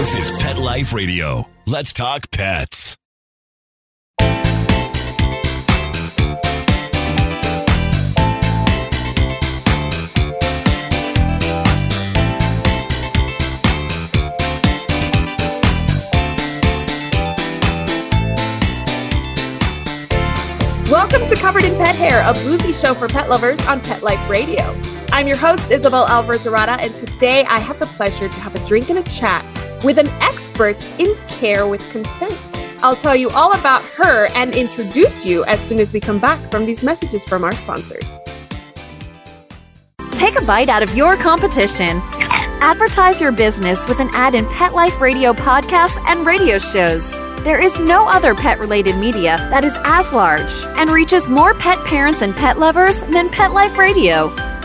This is Pet Life Radio. Let's talk pets. Welcome to Covered in Pet Hair, a bluesy show for pet lovers on Pet Life Radio. I'm your host, Isabel Alvarez Arata, and today I have the pleasure to have a drink and a chat with an expert in care with consent. I'll tell you all about her and introduce you as soon as we come back from these messages from our sponsors. Take a bite out of your competition. Advertise your business with an ad in Pet Life Radio podcasts and radio shows. There is no other pet related media that is as large and reaches more pet parents and pet lovers than Pet Life Radio.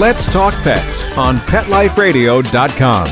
Let's Talk Pets on PetLifeRadio.com.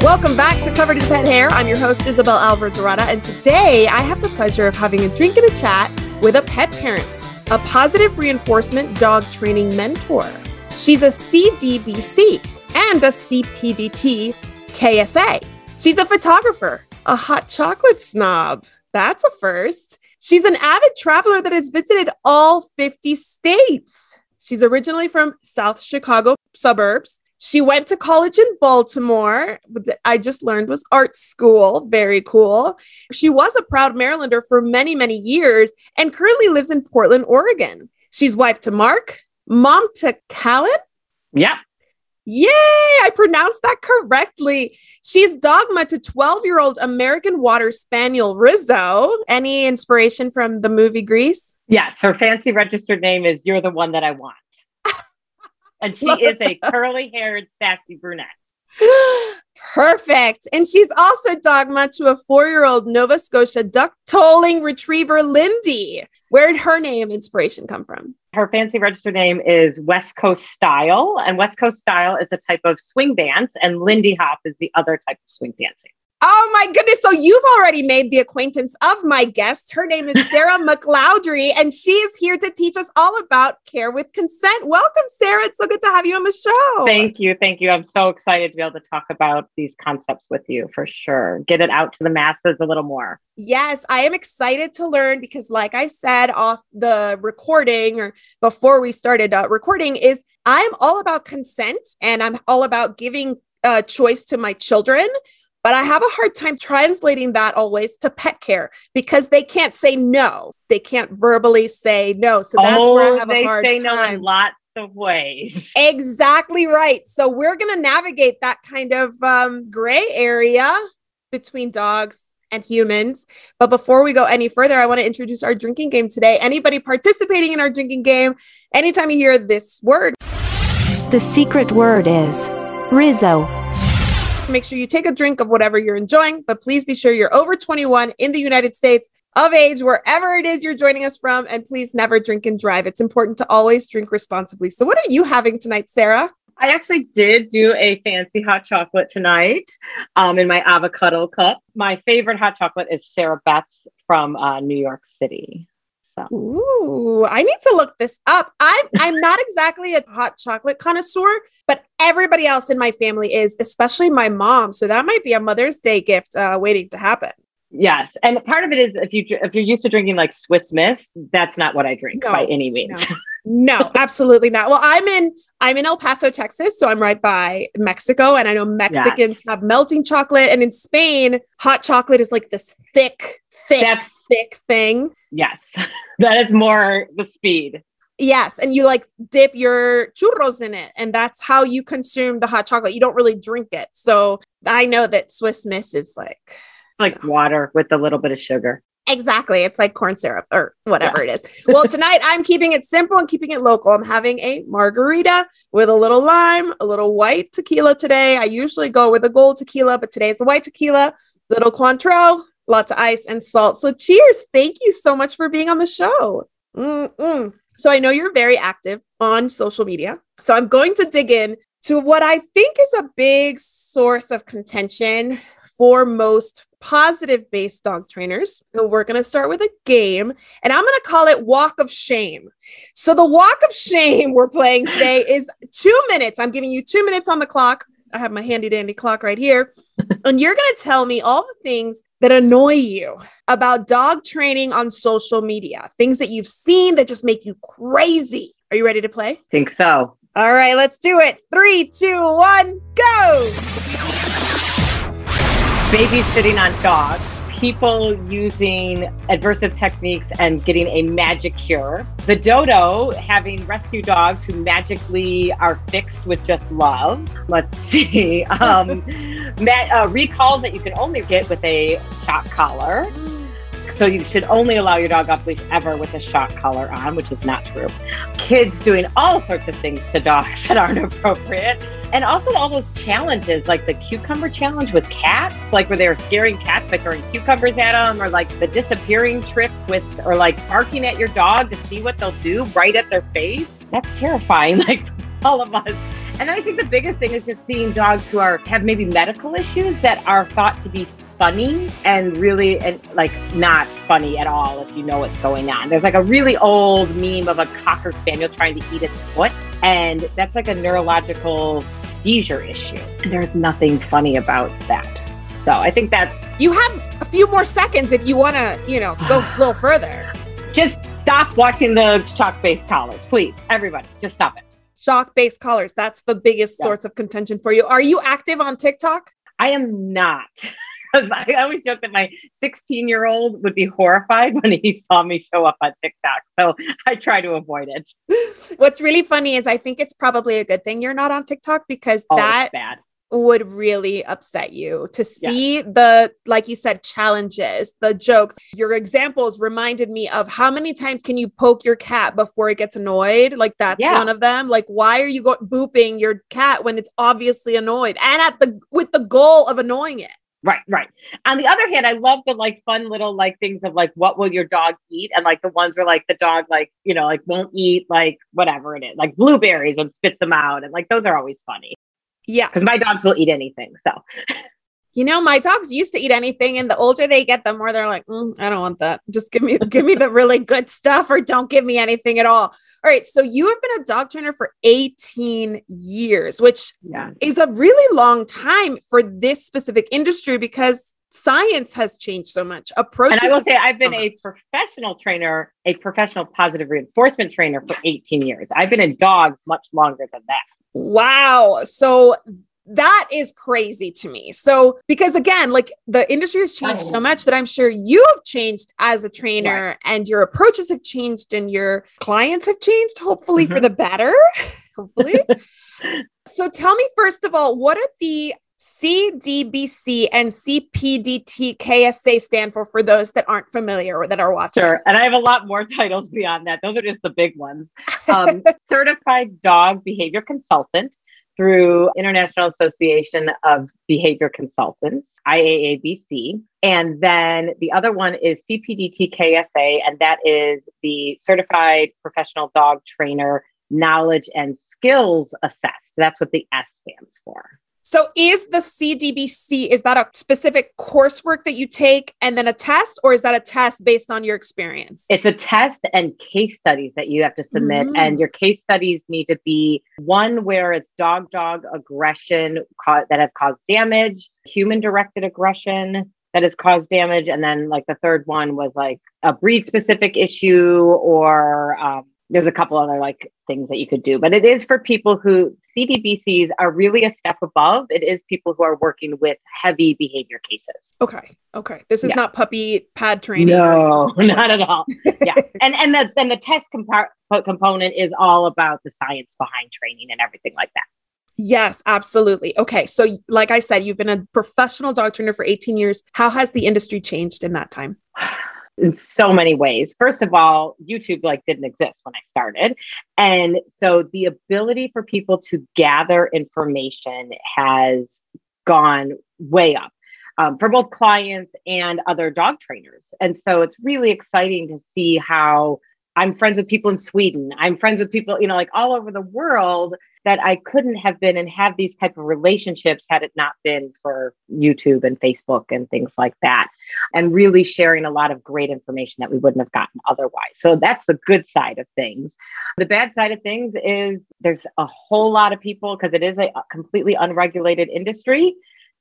Welcome back to Covered in Pet Hair. I'm your host, Isabel Alvarez Arata, and today I have the pleasure of having a drink and a chat with a pet parent, a positive reinforcement dog training mentor. She's a CDBC and a CPDT KSA. She's a photographer, a hot chocolate snob. That's a first. She's an avid traveler that has visited all 50 states. She's originally from South Chicago suburbs. She went to college in Baltimore. I just learned was art school. Very cool. She was a proud Marylander for many, many years and currently lives in Portland, Oregon. She's wife to Mark, mom to Callan. Yeah. Yay, I pronounced that correctly. She's dogma to 12 year old American Water Spaniel Rizzo. Any inspiration from the movie Grease? Yes, her fancy registered name is You're the One That I Want. and she is a curly haired, sassy brunette. Perfect. And she's also dogma to a four year old Nova Scotia duck tolling retriever, Lindy. Where did her name inspiration come from? Her fancy registered name is West Coast Style, and West Coast Style is a type of swing dance, and Lindy Hop is the other type of swing dancing. Oh my goodness. So you've already made the acquaintance of my guest. Her name is Sarah McLeodry, and she is here to teach us all about care with consent. Welcome, Sarah. It's so good to have you on the show. Thank you. Thank you. I'm so excited to be able to talk about these concepts with you for sure. Get it out to the masses a little more. Yes, I am excited to learn because, like I said off the recording or before we started uh, recording, is I'm all about consent and I'm all about giving a choice to my children but I have a hard time translating that always to pet care because they can't say no. They can't verbally say no. So that's oh, where I have they a hard time. They say no in lots of ways. Exactly right. So we're going to navigate that kind of um, gray area between dogs and humans. But before we go any further, I want to introduce our drinking game today. Anybody participating in our drinking game, anytime you hear this word, The secret word is Rizzo. Make sure you take a drink of whatever you're enjoying, but please be sure you're over 21 in the United States of age, wherever it is you're joining us from. And please never drink and drive. It's important to always drink responsibly. So, what are you having tonight, Sarah? I actually did do a fancy hot chocolate tonight um, in my avocado cup. My favorite hot chocolate is Sarabeth's from uh, New York City. So. Ooh, I need to look this up. I'm I'm not exactly a hot chocolate connoisseur, but everybody else in my family is, especially my mom. So that might be a Mother's Day gift uh, waiting to happen. Yes, and part of it is if you if you're used to drinking like Swiss Miss, that's not what I drink No, by any means. No, absolutely not. Well, I'm in I'm in El Paso, Texas, so I'm right by Mexico, and I know Mexicans Yes. have melting chocolate, and in Spain, hot chocolate is like this thick, thick, That's- thick thing. yes, that is more the speed. Yes, and you like dip your churros in it, and that's how you consume the hot chocolate. You don't really drink it. So I know that Swiss Miss is like like water with a little bit of sugar. Exactly. It's like corn syrup or whatever yeah. it is. Well, tonight I'm keeping it simple and keeping it local. I'm having a margarita with a little lime, a little white tequila today. I usually go with a gold tequila, but today it's a white tequila, little Cointreau, lots of ice and salt. So cheers. Thank you so much for being on the show. Mm-mm. So I know you're very active on social media. So I'm going to dig in to what I think is a big source of contention for most positive based dog trainers. So we're going to start with a game and I'm going to call it Walk of Shame. So the Walk of Shame we're playing today is two minutes. I'm giving you two minutes on the clock. I have my handy dandy clock right here. and you're going to tell me all the things that annoy you about dog training on social media, things that you've seen that just make you crazy. Are you ready to play? Think so. All right, let's do it. Three, two, one, go. Babysitting on dogs people using adversive techniques and getting a magic cure. The dodo having rescue dogs who magically are fixed with just love. Let's see. Um, uh, recalls that you can only get with a shock collar. So you should only allow your dog off leash ever with a shock collar on, which is not true. Kids doing all sorts of things to dogs that aren't appropriate. And also all those challenges, like the cucumber challenge with cats, like where they were scaring cats by throwing cucumbers at them, or like the disappearing trick with, or like barking at your dog to see what they'll do right at their face. That's terrifying, like all of us. And I think the biggest thing is just seeing dogs who are have maybe medical issues that are thought to be funny and really and like not funny at all if you know what's going on. There's like a really old meme of a cocker spaniel trying to eat its foot, and that's like a neurological seizure issue. There's nothing funny about that. So I think that you have a few more seconds if you want to, you know, go a little further. Just stop watching the shock based collars, please. Everybody, just stop it. Shock based collars. That's the biggest yeah. source of contention for you. Are you active on TikTok? I am not. I always joke that my 16 year old would be horrified when he saw me show up on TikTok. So I try to avoid it. What's really funny is I think it's probably a good thing you're not on TikTok because oh, that bad would really upset you to see yeah. the like you said challenges the jokes your examples reminded me of how many times can you poke your cat before it gets annoyed like that's yeah. one of them like why are you go- booping your cat when it's obviously annoyed and at the with the goal of annoying it Right, right. On the other hand, I love the like fun little like things of like what will your dog eat? And like the ones where like the dog like, you know, like won't eat like whatever it is, like blueberries and spits them out. And like those are always funny. Yeah. Because my dogs will eat anything. So you know, my dogs used to eat anything, and the older they get, the more they're like, mm, I don't want that. Just give me, give me the really good stuff, or don't give me anything at all. All right. So you have been a dog trainer for 18 years, which yeah. is a really long time for this specific industry because science has changed so much. Approaches. And I will say, I've been a professional trainer, a professional positive reinforcement trainer for 18 years. I've been in dogs much longer than that. Wow. So that is crazy to me. So, because again, like the industry has changed so much that I'm sure you have changed as a trainer right. and your approaches have changed and your clients have changed, hopefully mm-hmm. for the better. hopefully. so, tell me, first of all, what are the CDBC and CPDT KSA stand for for those that aren't familiar or that are watching? Sure. And I have a lot more titles beyond that. Those are just the big ones. Um, certified Dog Behavior Consultant through International Association of Behavior Consultants, IAABC. And then the other one is CPDT-KSA, and that is the Certified Professional Dog Trainer Knowledge and Skills Assessed. That's what the S stands for. So is the CDBC is that a specific coursework that you take and then a test or is that a test based on your experience? It's a test and case studies that you have to submit mm-hmm. and your case studies need to be one where it's dog dog aggression that have caused damage, human directed aggression that has caused damage and then like the third one was like a breed specific issue or um, there's a couple other like things that you could do but it is for people who cdbcs are really a step above it is people who are working with heavy behavior cases okay okay this is yeah. not puppy pad training no not at all yeah and and the then the test comp- component is all about the science behind training and everything like that Yes, absolutely. Okay. So, like I said, you've been a professional dog trainer for 18 years. How has the industry changed in that time? in so many ways. First of all, YouTube like didn't exist when I started. And so the ability for people to gather information has gone way up. Um, for both clients and other dog trainers. And so it's really exciting to see how I'm friends with people in Sweden. I'm friends with people, you know, like all over the world that I couldn't have been and have these type of relationships had it not been for YouTube and Facebook and things like that. And really sharing a lot of great information that we wouldn't have gotten otherwise. So that's the good side of things. The bad side of things is there's a whole lot of people because it is a completely unregulated industry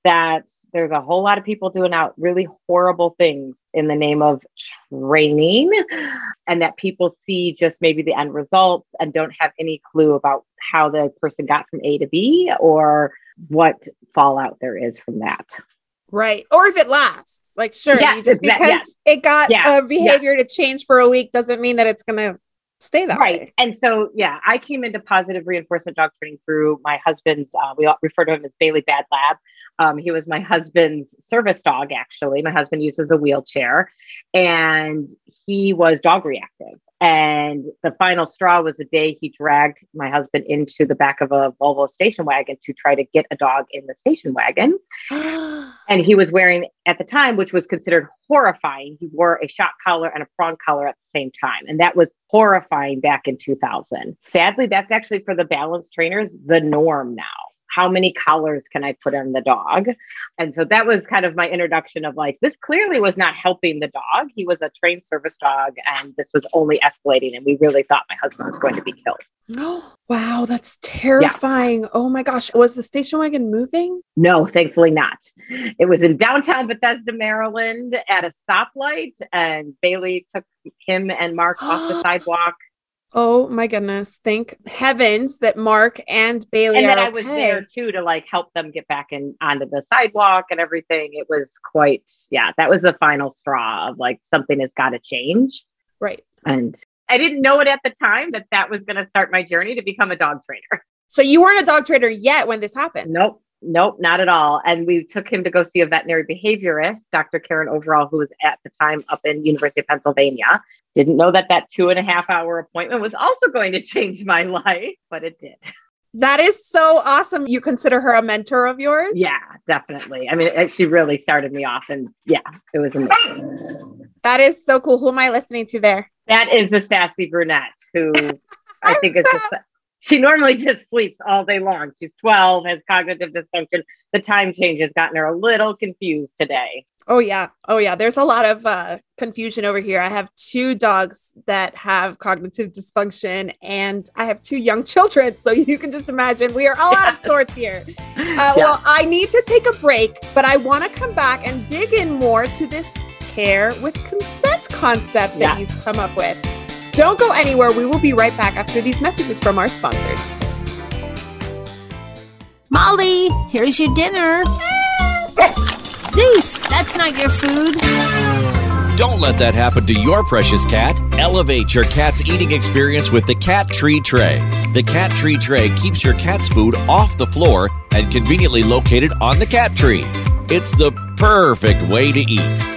that there's a whole lot of people doing out really horrible things in the name of training and that people see just maybe the end results and don't have any clue about how the person got from A to B or what fallout there is from that. Right. Or if it lasts. Like, sure, Yeah, just that- because it got Yeah, a behavior to change for a week doesn't mean that it's going to stay that way. right way. and so yeah i came into positive reinforcement dog training through my husband's uh, we all refer to him as bailey bad lab um, he was my husband's service dog actually. My husband uses a wheelchair and he was dog reactive. And the final straw was the day he dragged my husband into the back of a volvo station wagon to try to get a dog in the station wagon. And he was wearing at the time which was considered horrifying he wore a shock collar and a prong collar at the same time. And that was horrifying back in 2000 sadly that's actually for the balance trainers the norm now how many collars can i put on the dog and so that was kind of my introduction of like this clearly was not helping the dog he was a trained service dog and this was only escalating and we really thought my husband was going to be killed Oh, wow, that's terrifying. Oh my gosh. Was the station wagon moving? No, thankfully not. It was in downtown Bethesda, Maryland at a stoplight, and Bailey took him and Mark off the sidewalk. Oh my goodness. Thank heavens that Mark and Bailey And are then I was okay. there too to like help them get back in onto the sidewalk and everything. It was quite, yeah, that was the final straw of like something has got to change. Right. And I didn't know it at the time that that was going to start my journey to become a dog trainer. So you weren't a dog trainer yet when this happened. Nope. Nope, not at all. And we took him to go see a veterinary behaviorist, Dr. Karen Overall, who was at the time up in University of Pennsylvania. Didn't know that that two and a half hour appointment was also going to change my life, but it did. That is so awesome. You consider her a mentor of yours? Yeah, definitely. I mean, it, she really started me off, and yeah, it was amazing. That is so cool. Who am I listening to there? That is the sassy brunette who I think is just. She normally just sleeps all day long. She's 12, has cognitive dysfunction. The time change has gotten her a little confused today. Oh yeah. Oh yeah. There's a lot of uh, confusion over here. I have two dogs that have cognitive dysfunction and I have two young children. So you can just imagine we are all out of sorts here. Uh, Well, I need to take a break, but I want to come back and dig in more to this care with consent concept that Yeah. you've come up with. Don't go anywhere. We will be right back after these messages from our sponsors. Molly, here's your dinner. Zeus, that's not your food. Don't let that happen to your precious cat. Elevate your cat's eating experience with the Cat Tree Tray. The Cat Tree Tray keeps your cat's food off the floor and conveniently located on the cat tree. It's the perfect way to eat.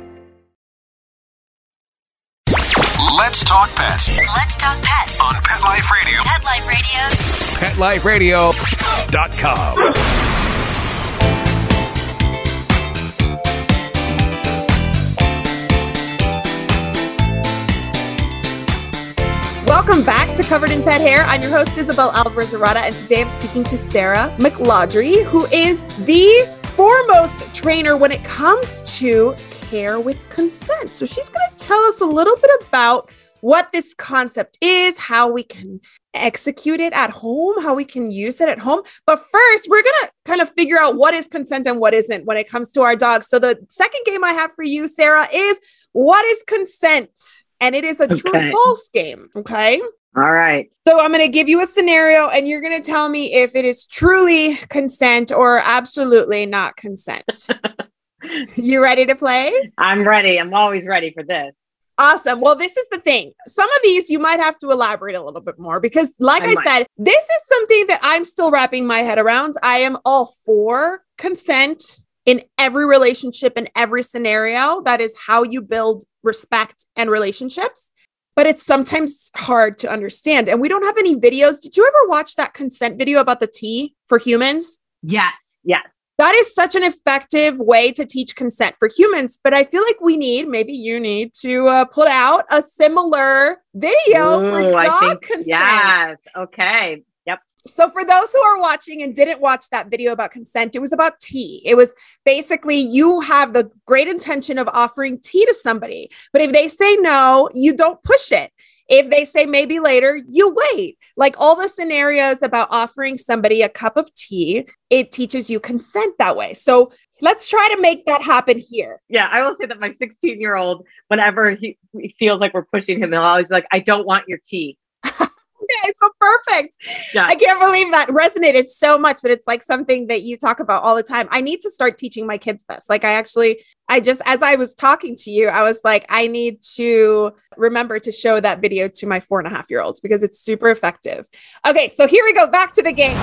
Let's talk pets Let's talk pets. on Pet Life Radio. Pet Life Radio. PetLifeRadio.com. Welcome back to Covered in Pet Hair. I'm your host, Isabel Alvarez Arata, and today I'm speaking to Sarah McLaudry, who is the foremost trainer when it comes to care with consent. So she's going to tell us a little bit about what this concept is, how we can execute it at home, how we can use it at home. But first, we're going to kind of figure out what is consent and what isn't when it comes to our dogs. So the second game I have for you, Sarah, is what is consent? and it is a true Okay. false game. Okay. All right. So I'm going to give you a scenario and you're going to tell me if it is truly consent or absolutely not consent. you ready to play? I'm ready. I'm always ready for this. Awesome. Well, this is the thing. Some of these you might have to elaborate a little bit more because, like I I, said, this is something that I'm still wrapping my head around. I am all for consent in every relationship, in every scenario. That is how you build respect and relationships. But it's sometimes hard to understand. And we don't have any videos. Did you ever watch that consent video about the tea for humans? Yes. Yes. That is such an effective way to teach consent for humans but i feel like we need maybe you need to uh, put out a similar video for Ooh, I dog think- consent Yes. Okay. Yep. so for those who are watching and didn't watch that video about consent it was about tea it was basically you have the great intention of offering tea to somebody but if they say no you don't push it if they say maybe later, you wait. Like all the scenarios about offering somebody a cup of tea, it teaches you consent that way. So let's try to make that happen here. Yeah. I will say that my 16 year old, whenever he, he feels like we're pushing him, he'll always be like, I don't want your tea. Okay, so perfect. Yeah. I can't believe that resonated so much that it's like something that you talk about all the time. I need to start teaching my kids this. Like, I actually, I just, as I was talking to you, I was like, I need to remember to show that video to my four and a half year olds because it's super effective. Okay, so here we go back to the game.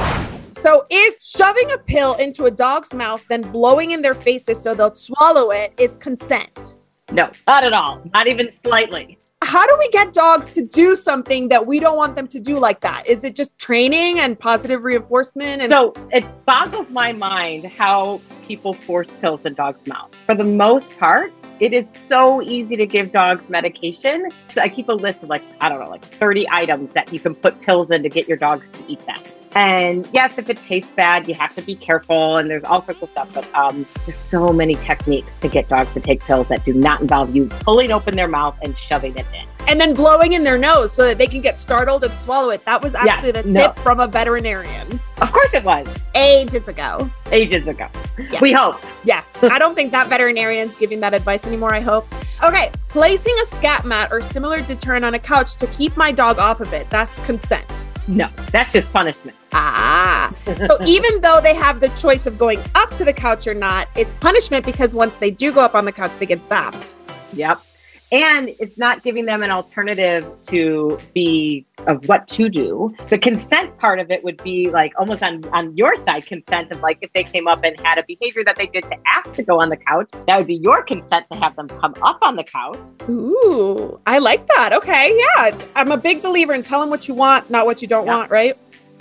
So, is shoving a pill into a dog's mouth, then blowing in their faces so they'll swallow it, is consent? No, not at all. Not even slightly. How do we get dogs to do something that we don't want them to do like that? Is it just training and positive reinforcement? And So it boggles my mind how people force pills in dogs' mouths. For the most part, it is so easy to give dogs medication. So I keep a list of like, I don't know, like 30 items that you can put pills in to get your dogs to eat them. And yes, if it tastes bad, you have to be careful and there's all sorts of stuff. But um, there's so many techniques to get dogs to take pills that do not involve you pulling open their mouth and shoving it in. and then blowing in their nose so that they can get startled and swallow it. That was Yeah, actually the no. tip from a veterinarian Of course it was ages ago. ages ago. Yeah. We hope. Yes. I don't think that veterinarian's giving that advice anymore, I hope. Okay. Placing a scat mat or similar deterrent on a couch to keep my dog off of it. That's consent. No, that's just punishment. Ah. So even though they have the choice of going up to the couch or not, it's punishment because once they do go up on the couch, they get zapped. Yep. And it's not giving them an alternative to be of what to do. The consent part of it would be like almost on, on your side consent of like if they came up and had a behavior that they did to ask to go on the couch, that would be your consent to have them come up on the couch. Ooh, I like that. Okay, yeah. I'm a big believer in tell them what you want, not what you don't Yeah. want, right?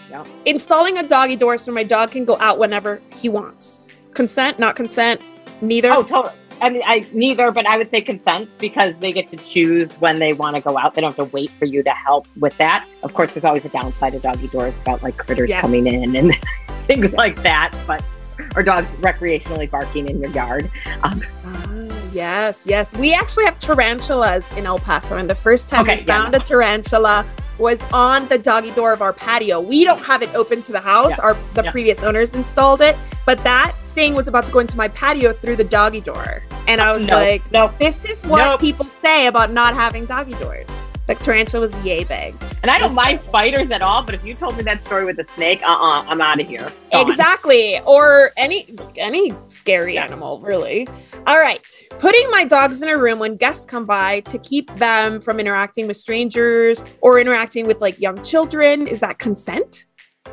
Yeah. Installing a doggy door so my dog can go out whenever he wants. Consent, not consent, neither. Oh, totally. I mean, I neither, but I would say consent because they get to choose when they want to go out. They don't have to wait for you to help with that. Of course, there's always a downside of doggy doors about like critters Yes. coming in and things like that, but or dogs recreationally barking in your yard. Um, Ah, yes, yes. We actually have tarantulas in El Paso, and the first time Okay, we yeah, found a tarantula was on the doggy door of our patio. We don't have it open to the house. Yeah, Our the yeah. previous owners installed it, but that thing was about to go into my patio through the doggy door, and I oh, was no, like, no. "This is what people say about not having doggy doors." The tarantula was yay big. And I don't mind spiders at all, but if you told me that story with a snake, uh uh-uh, uh, i am out of here. Gone. Exactly. Or any any scary Yeah. animal, really. All right. Putting my dogs in a room when guests come by to keep them from interacting with strangers or interacting with like young children, is that consent?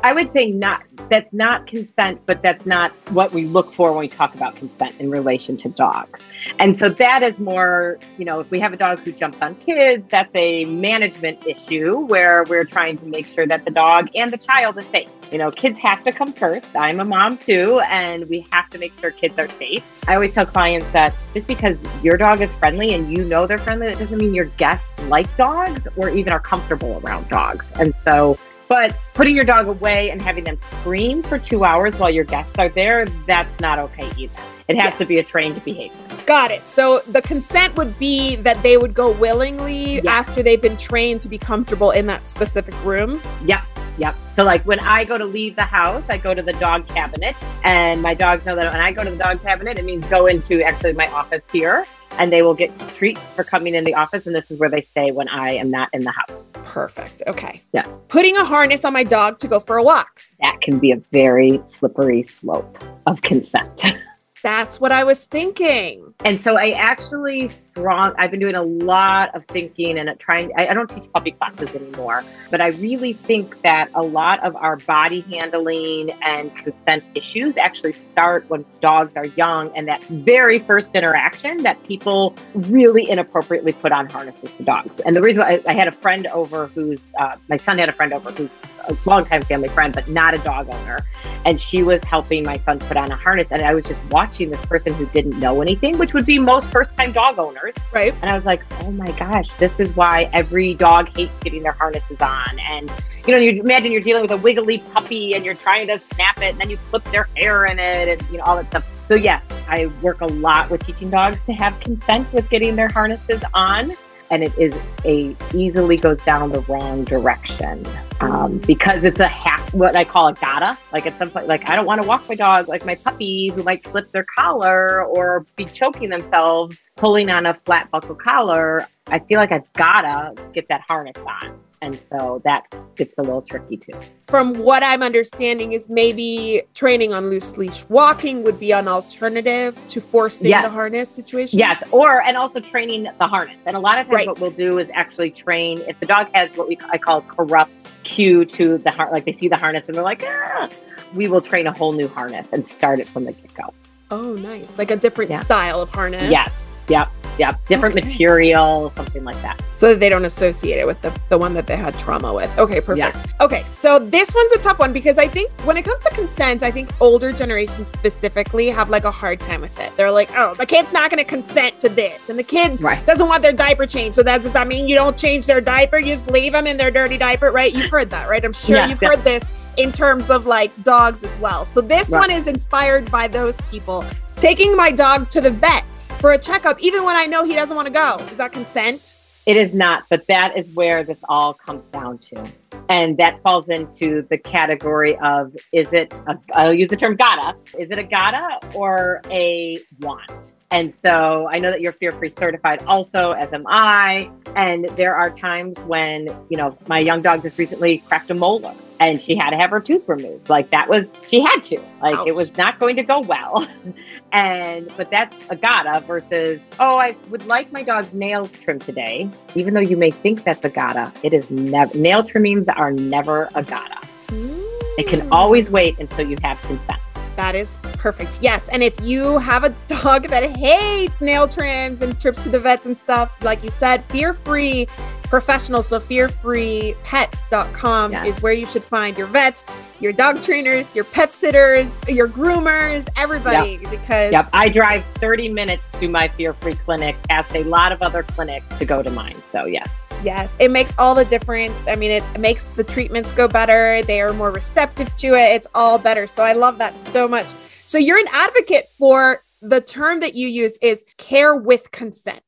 I would say not. That's not consent, but that's not what we look for when we talk about consent in relation to dogs. And so that is more, you know, if we have a dog who jumps on kids, that's a management issue where we're trying to make sure that the dog and the child is safe. You know, kids have to come first. I'm a mom too, and we have to make sure kids are safe. I always tell clients that just because your dog is friendly and you know they're friendly, that doesn't mean your guests like dogs or even are comfortable around dogs. And so but putting your dog away and having them scream for two hours while your guests are there, that's not okay either. It has to be a trained behavior. Got it. So the consent would be that they would go willingly Yes. after they've been trained to be comfortable in that specific room. Yeah. Yep. So like when I go to leave the house, I go to the dog cabinet and my dogs know that when I go to the dog cabinet, it means go into actually my office here and they will get treats for coming in the office. And this is where they stay when I am not in the house. Perfect. Okay. Yeah. Putting a harness on my dog to go for a walk. That can be a very slippery slope of consent. That's what I was thinking. And so I actually strong, I've been doing a lot of thinking and trying, I, I, don't teach puppy classes anymore, but I really think that a lot of our body handling and consent issues actually start when dogs are young and that very first interaction that people really inappropriately put on harnesses to dogs. And the reason I, I had a friend over who's, uh, my son had a friend over who's a longtime family friend, but not a dog owner. And she was helping my son put on a harness. And I was just watching this person who didn't know anything, which would be most first time dog owners. Right. And I was like, oh my gosh, this is why every dog hates getting their harnesses on. And, you know, you imagine you're dealing with a wiggly puppy and you're trying to snap it and then you flip their hair in it and, you know, all that stuff. So, yes, I work a lot with teaching dogs to have consent with getting their harnesses on and it is a easily goes down the wrong direction um, because it's a half what I call a gotta. Like at some point, like I don't want to walk my dog like my puppy who might slip their collar or be choking themselves pulling on a flat buckle collar. I feel like I've gotta get that harness on. And so that gets a little tricky too. From what I'm understanding, is maybe training on loose leash walking would be an alternative to forcing yes. the harness situation. Yes, or and also training the harness. And a lot of times, right. what we'll do is actually train if the dog has what we I call corrupt cue to the heart, like they see the harness and they're like, ah, we will train a whole new harness and start it from the get go. Oh, nice! Like a different yeah. style of harness. Yes. Yep. Yeah, different okay. material, something like that. So that they don't associate it with the, the one that they had trauma with. Okay, perfect. Yeah. Okay, so this one's a tough one because I think when it comes to consent, I think older generations specifically have like a hard time with it. They're like, oh, the kid's not going to consent to this. And the kid right. doesn't want their diaper changed. So that does that mean you don't change their diaper? You just leave them in their dirty diaper, right? You've heard that, right? I'm sure yeah, you've heard this in terms of like dogs as well. So this right. one is inspired by those people. Taking my dog to the vet for a checkup, even when I know he doesn't want to go. Is that consent? It is not, but that is where this all comes down to. And that falls into the category of is it, a, I'll use the term gotta, is it a gotta or a want? And so I know that you're fear free certified also, as am I. And there are times when, you know, my young dog just recently cracked a molar and she had to have her tooth removed. Like that was, she had to. Like Ouch. it was not going to go well. and, but that's a gotta versus, oh, I would like my dog's nails trimmed today. Even though you may think that's a gotta, it is never, nail trimmings are never a gotta. Mm. It can always wait until you have consent. That is perfect. Yes. And if you have a dog that hates nail trims and trips to the vets and stuff, like you said, fear free professionals. So fearfreepets.com yes. is where you should find your vets, your dog trainers, your pet sitters, your groomers, everybody. Yep. Because yep. I drive 30 minutes to my fear free clinic, past a lot of other clinics to go to mine. So, yes. Yes, it makes all the difference. I mean, it makes the treatments go better. They are more receptive to it. It's all better. So I love that so much. So you're an advocate for the term that you use is care with consent.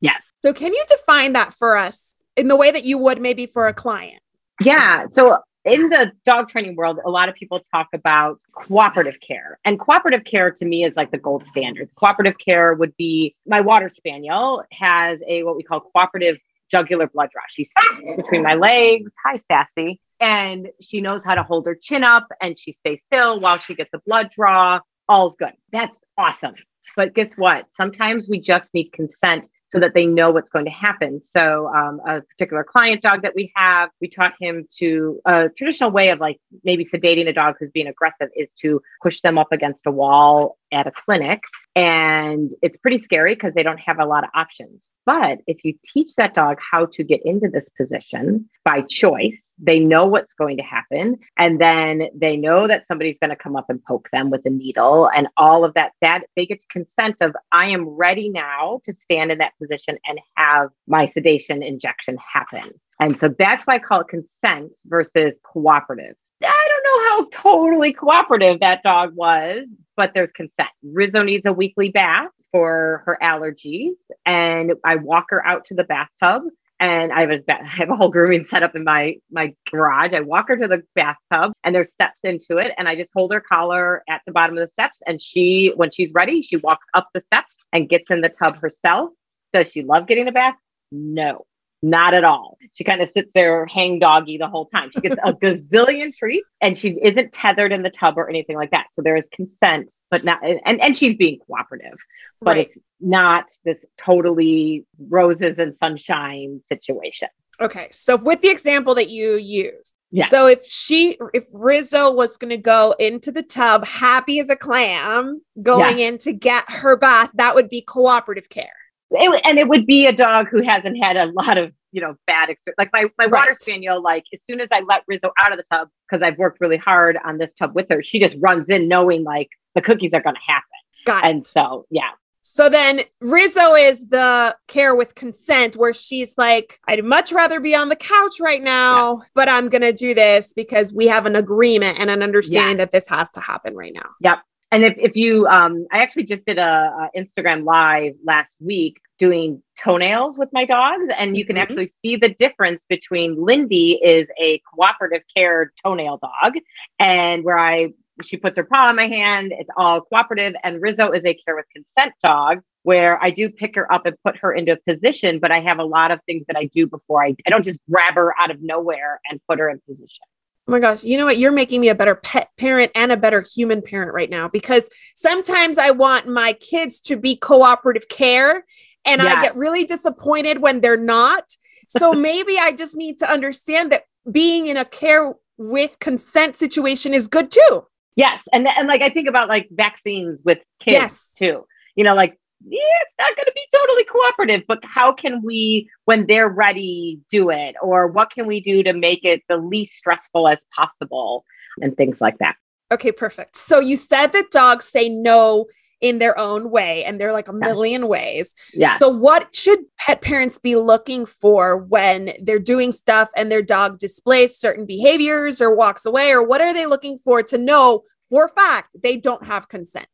Yes. So can you define that for us in the way that you would maybe for a client? Yeah. So in the dog training world, a lot of people talk about cooperative care. And cooperative care to me is like the gold standard. Cooperative care would be my water spaniel has a what we call cooperative jugular blood draw. She sits between my legs. Hi, Sassy. And she knows how to hold her chin up and she stays still while she gets a blood draw. All's good. That's awesome. But guess what? Sometimes we just need consent so that they know what's going to happen. So, um, a particular client dog that we have, we taught him to a traditional way of like maybe sedating a dog who's being aggressive is to push them up against a wall at a clinic. And it's pretty scary because they don't have a lot of options. But if you teach that dog how to get into this position by choice, they know what's going to happen. And then they know that somebody's going to come up and poke them with a needle and all of that, that they get to consent of, I am ready now to stand in that position and have my sedation injection happen. And so that's why I call it consent versus cooperative. I don't know how totally cooperative that dog was, but there's consent. Rizzo needs a weekly bath for her allergies, and I walk her out to the bathtub and I have a I have a whole grooming setup in my my garage. I walk her to the bathtub and there's steps into it and I just hold her collar at the bottom of the steps and she when she's ready, she walks up the steps and gets in the tub herself. Does she love getting a bath? No. Not at all. She kind of sits there hang doggy the whole time. She gets a gazillion treats and she isn't tethered in the tub or anything like that. So there is consent, but not and and she's being cooperative. But Right. it's not this totally roses and sunshine situation. Okay. So with the example that you used, Yeah. So if she, if Rizzo was going to go into the tub happy as a clam, going in to get her bath, that would be cooperative care. It, and it would be a dog who hasn't had a lot of you know bad experience. Like my my water spaniel, like as soon as I let Rizzo out of the tub because I've worked really hard on this tub with her, she just runs in knowing like the cookies are going to happen. Got it. And so yeah, So then Rizzo is the care with consent where she's like, I'd much rather be on the couch right now, but I'm going to do this because we have an agreement and an understanding that this has to happen right now. Yep. And if, if you, um, I actually just did a, a Instagram live last week doing toenails with my dogs, and you can Mhm. actually see the difference between Lindy is a cooperative care toenail dog, and where I she puts her paw on my hand, it's all cooperative, and Rizzo is a care with consent dog. Where I do pick her up and put her into a position, but I have a lot of things that I do before I, I don't just grab her out of nowhere and put her in position. Oh my gosh, you know what? You're making me a better pet parent and a better human parent right now because sometimes I want my kids to be cooperative care and I get really disappointed when they're not. So maybe I just need to understand that being in a care with consent situation is good too. Yes, and and like I think about like vaccines with kids Yes. too. You know, like yeah, it's not going to be totally cooperative, but how can we, when they're ready, do it, or what can we do to make it the least stressful as possible, and things like that. Okay, perfect. So you said that dogs say no in their own way and they're like a million ways. Yeah. So, what should pet parents be looking for when they're doing stuff and their dog displays certain behaviors or walks away? Or what are they looking for to know for a fact they don't have consent?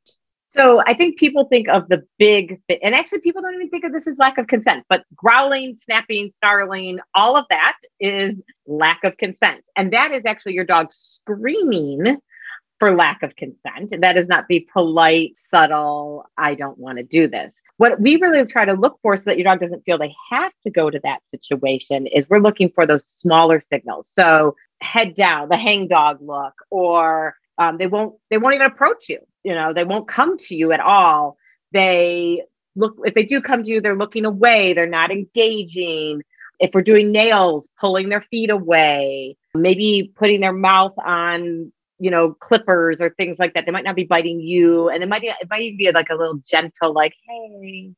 So I think people think of the big, and actually people don't even think of this as lack of consent, but growling, snapping, snarling, all of that is lack of consent. And that is actually your dog screaming for lack of consent. That is not the polite, subtle, I don't want to do this. What we really try to look for so that your dog doesn't feel they have to go to that situation is we're looking for those smaller signals. So head down, the hang dog look, or um, they won't they won't even approach you you know they won't come to you at all. They look if they do come to you they're looking away. They're not engaging. If we're doing nails pulling their feet away maybe putting their mouth on you know clippers or things like that. They might not be biting you and it might it might even be like a little gentle like hey.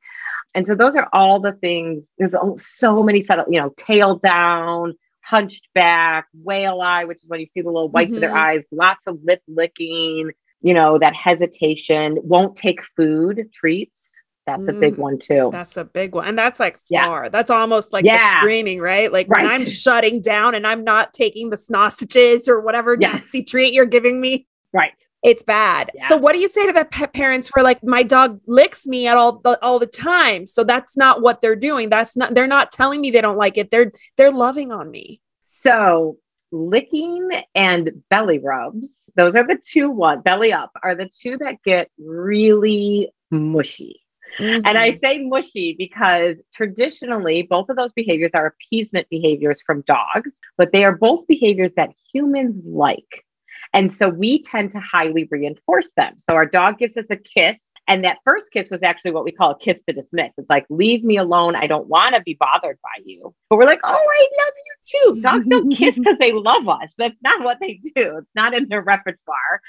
And so those are all the things. There's so many subtle you know tail down hunched back whale eye which is when you see the little whites of their Mhm. eyes lots of lip licking you know that hesitation won't take food treats that's a big Mm, one too That's a big one. And that's like Yeah. far. That's almost like the Yeah. screaming, right? Like when I'm shutting down and I'm not taking the sausages or whatever Yes. nasty treat you're giving me. right It's bad. Yeah. So what do you say to the pet parents who are like, my dog licks me at all the, all the time? So that's not what they're doing. That's not. They're not telling me they don't like it. They're they're loving on me. So licking and belly rubs, those are the two one belly up are the two that get really mushy. And I Mm-hmm. say mushy because traditionally both of those behaviors are appeasement behaviors from dogs, but they are both behaviors that humans like. And so we tend to highly reinforce them. So our dog gives us a kiss. And that first kiss was actually what we call a kiss to dismiss. It's like, leave me alone. I don't want to be bothered by you. But we're like, oh, I love you too. Dogs don't kiss because they love us. That's not what they do. It's not in their repertoire.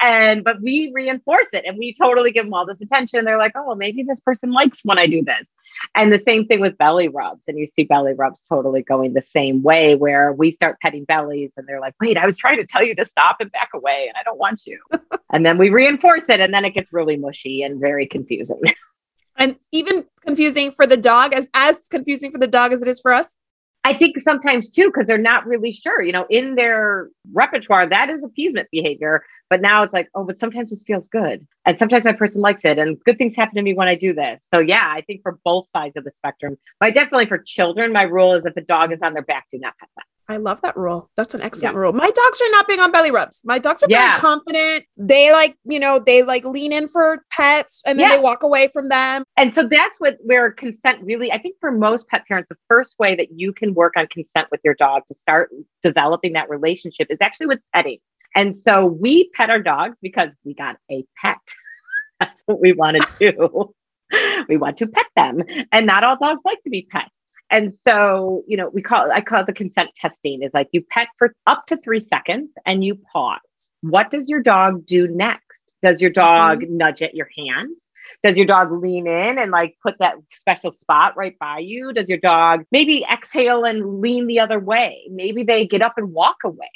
And, but we reinforce it and we totally give them all this attention. They're like, oh, well, maybe this person likes when I do this. And the same thing with belly rubs. And you see belly rubs totally going the same way, where we start petting bellies and they're like, wait, I was trying to tell you to stop and back away, and I don't want you. and then we reinforce it, and then it gets really mushy and very confusing. and even confusing for the dog as as confusing for the dog as it is for us. I think sometimes too, because they're not really sure, you know, in their repertoire, that is appeasement behavior. But now it's like, oh, but sometimes this feels good. And sometimes my person likes it. And good things happen to me when I do this. So yeah, I think for both sides of the spectrum. But definitely for children, my rule is if a dog is on their back, do not pet them. I love that rule. That's an excellent yeah. rule. My dogs are not big on belly rubs. My dogs are yeah. very confident. They like, you know, they like lean in for pets and then yeah. they walk away from them. And so that's what where consent really, I think for most pet parents, the first way that you can work on consent with your dog to start developing that relationship is actually with petting. And so we pet our dogs because we got a pet. that's what we want to do. we want to pet them. And not all dogs like to be pet. And so, you know, we call it, I call it the consent testing is like you pet for up to three seconds and you pause. What does your dog do next? Does your dog mm-hmm. nudge at your hand? Does your dog lean in and like put that special spot right by you? Does your dog maybe exhale and lean the other way? Maybe they get up and walk away.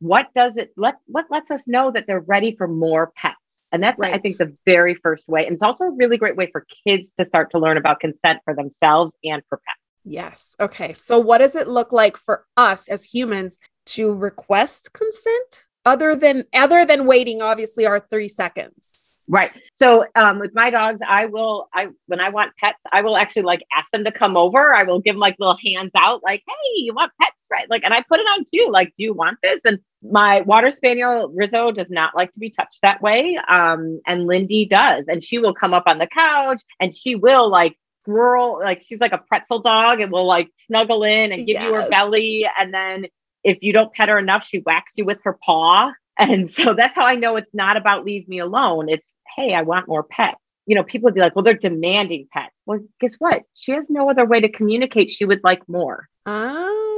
What does it let what lets us know that they're ready for more pets? And that's, right. I think, the very first way. And it's also a really great way for kids to start to learn about consent for themselves and for pets. Yes. Okay. So, what does it look like for us as humans to request consent other than other than waiting? Obviously, our three seconds. Right. So, um, with my dogs, I will. I when I want pets, I will actually like ask them to come over. I will give them like little hands out, like, "Hey, you want pets, right?" Like, and I put it on cue, like, "Do you want this?" And my water spaniel Rizzo does not like to be touched that way, um, and Lindy does, and she will come up on the couch and she will like squirrel, like she's like a pretzel dog and will like snuggle in and give yes. you her belly. And then if you don't pet her enough, she whacks you with her paw. And so that's how I know it's not about leave me alone. It's, hey, I want more pets. You know, people would be like, well, they're demanding pets. Well, guess what? She has no other way to communicate she would like more. Oh.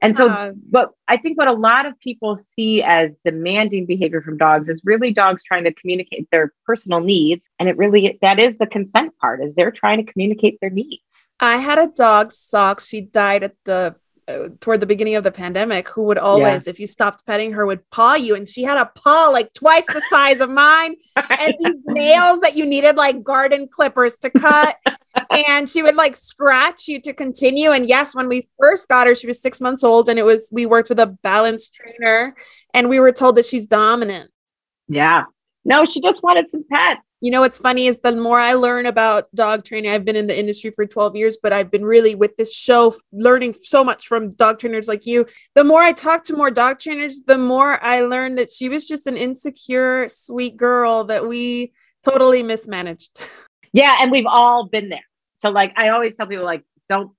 And so, but I think what a lot of people see as demanding behavior from dogs is really dogs trying to communicate their personal needs. And it really, that is the consent part, is they're trying to communicate their needs. I had a dog, Socks. She died at the uh, toward the beginning of the pandemic who would always yeah. if you stopped petting her would paw you and she had a paw like twice the size of mine and these nails that you needed like garden clippers to cut and she would like scratch you to continue and yes when we first got her she was 6 months old and it was we worked with a balance trainer and we were told that she's dominant yeah no she just wanted some pets you know what's funny is the more I learn about dog training, I've been in the industry for 12 years, but I've been really with this show learning so much from dog trainers like you. The more I talk to more dog trainers, the more I learned that she was just an insecure, sweet girl that we totally mismanaged. Yeah, and we've all been there. So like I always tell people like don't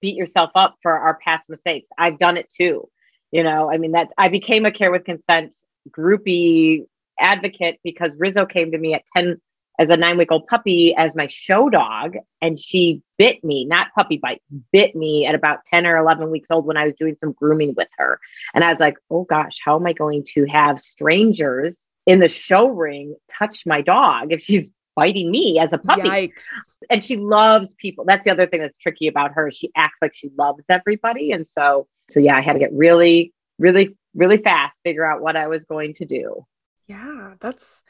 beat yourself up for our past mistakes. I've done it too. You know, I mean that I became a care with consent groupie advocate because Rizzo came to me at 10 as a nine week old puppy as my show dog. And she bit me, not puppy bite, bit me at about 10 or 11 weeks old when I was doing some grooming with her. And I was like, oh gosh, how am I going to have strangers in the show ring touch my dog if she's biting me as a puppy? Yikes. And she loves people. That's the other thing that's tricky about her. She acts like she loves everybody. And so, so yeah, I had to get really, really, really fast, figure out what I was going to do. Yeah, that's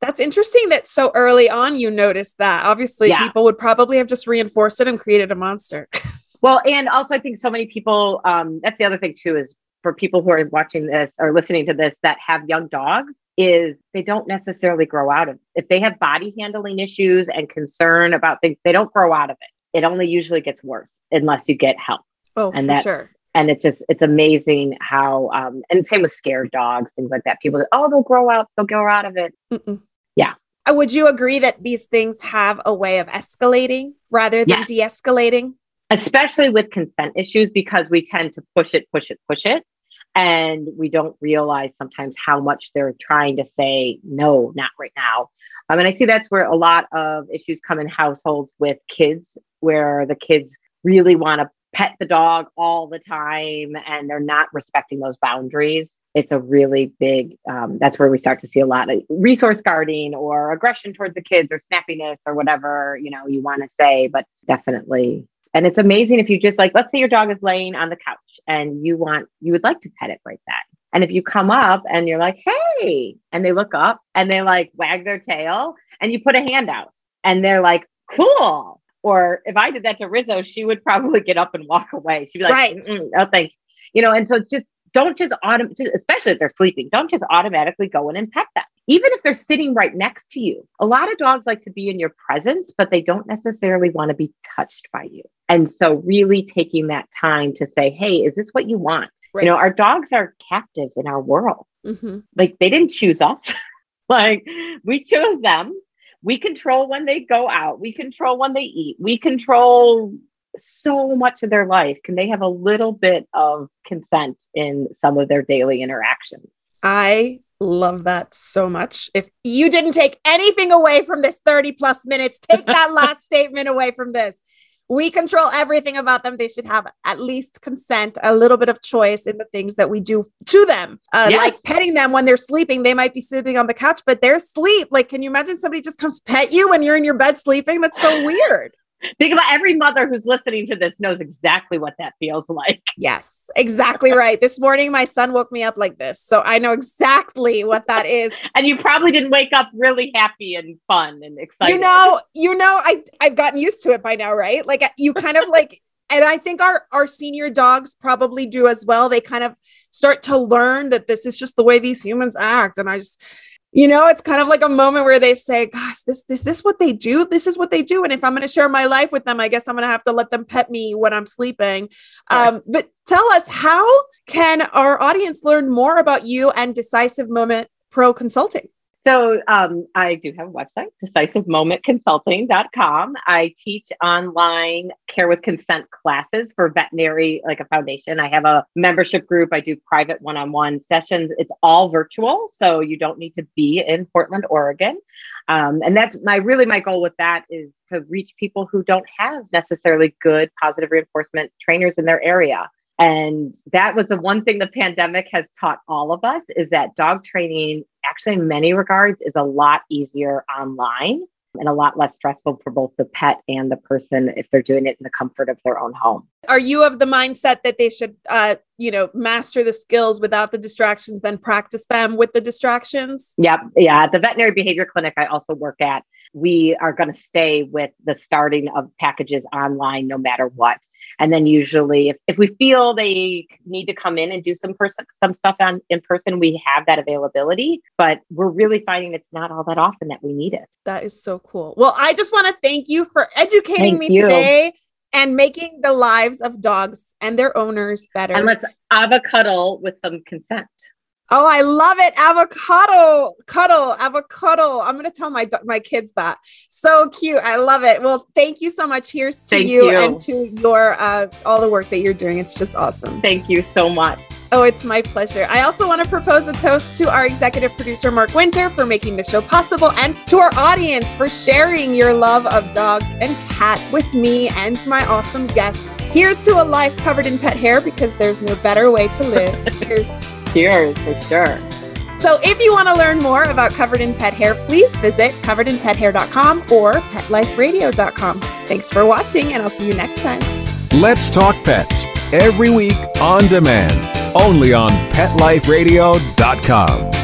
that's interesting that so early on you noticed that. Obviously, yeah. people would probably have just reinforced it and created a monster. well, and also I think so many people um that's the other thing too is for people who are watching this or listening to this that have young dogs is they don't necessarily grow out of it. If they have body handling issues and concern about things, they don't grow out of it. It only usually gets worse unless you get help. Oh, and for sure and it's just it's amazing how um and same with scared dogs things like that people oh they'll grow out they'll grow out of it Mm-mm. yeah uh, would you agree that these things have a way of escalating rather than yes. de-escalating especially with consent issues because we tend to push it push it push it and we don't realize sometimes how much they're trying to say no not right now. I mean, I see that's where a lot of issues come in households with kids, where the kids really want to pet the dog all the time and they're not respecting those boundaries. It's a really big um, that's where we start to see a lot of resource guarding or aggression towards the kids or snappiness or whatever you know you want to say but definitely and it's amazing if you just like let's say your dog is laying on the couch and you want you would like to pet it like that. and if you come up and you're like hey and they look up and they like wag their tail and you put a hand out and they're like cool Or if I did that to Rizzo, she would probably get up and walk away. She'd be like, Right. "Mm-mm, "Oh, thank you." You know, and so just don't just autom- just, especially if they're sleeping, don't just automatically go in and pet them. Even if they're sitting right next to you. A lot of dogs like to be in your presence, but they don't necessarily want to be touched by you. And so really taking that time to say, "Hey, is this what you want?" Right. You know, our dogs are captive in our world. Mhm. Like they didn't choose us. like we chose them. We control when they go out. We control when they eat. We control so much of their life. Can they have a little bit of consent in some of their daily interactions? I love that so much. If you didn't take anything away from this 30 plus minutes, take that last statement away from this. We control everything about them. They should have at least consent, a little bit of choice in the things that we do to them. Uh, Yes. Like petting them when they're sleeping. They might be sitting on the couch, but they're asleep. Like, can you imagine somebody just comes pet you when you're in your bed sleeping? That's so weird. Think about every mother who's listening to this knows exactly what that feels like. Yes, exactly right. This morning, my son woke me up like this. So I know exactly what that is. And you probably didn't wake up really happy and fun and excited. you know you know i i've gotten used to it by now right like uh, you kind of like and i think our our senior dogs probably do as well they kind of start to learn that this is just the way these humans act and i just you know it's kind of like a moment where they say gosh this this this is what they do. This is what they do. And if i'm going to share my life with them i guess i'm going to have to let them pet me when i'm sleeping. Um, but tell us how can our audience learn more about you and decisive moment pro consulting So um, I do have a website, decisivemomentconsulting.com. I teach online care with consent classes for veterinary, like a foundation. I have a membership group. I do private one-on-one sessions. It's all virtual, so you don't need to be in Portland, Oregon. Um, and that's my really my goal with that is to reach people who don't have necessarily good positive reinforcement trainers in their area. And that was the one thing the pandemic has taught all of us is that dog training, actually, in many regards, is a lot easier online and a lot less stressful for both the pet and the person if they're doing it in the comfort of their own home. are you of the mindset that they should uh you know master the skills without the distractions then practice them with the distractions Yep. Yeah. At the veterinary behavior clinic I also work at, we are going to stay with the starting of packages online no matter what. And then usually if, if we feel they need to come in and do some person some stuff on in person, we have that availability. But we're really finding it's not all that often that we need it. that is so cool well i just want to thank you for educating Thank me you. today and making the lives of dogs and their owners better And let's avocado with some consent. Oh i love it avocado cuddle avocado i'm going to tell my my kids that so cute i love it well thank you so much here's to you, you. and to your uh all the work that you're doing it's just awesome Thank you so much. Oh, it's my pleasure. I also want to propose a toast to our executive producer, Mark Winter, for making the show possible, and to our audience for sharing your love of dog and cat with me and my awesome guests. Here's to a life covered in pet hair because there's no better way to live. Cheers. For sure. So, if you want to learn more about Covered in Pet Hair, please visit coveredinpethair.com or petliferadio.com. Thanks for watching, and I'll see you next time. Let's Talk Pets every week on demand, only on PetLifeRadio.com.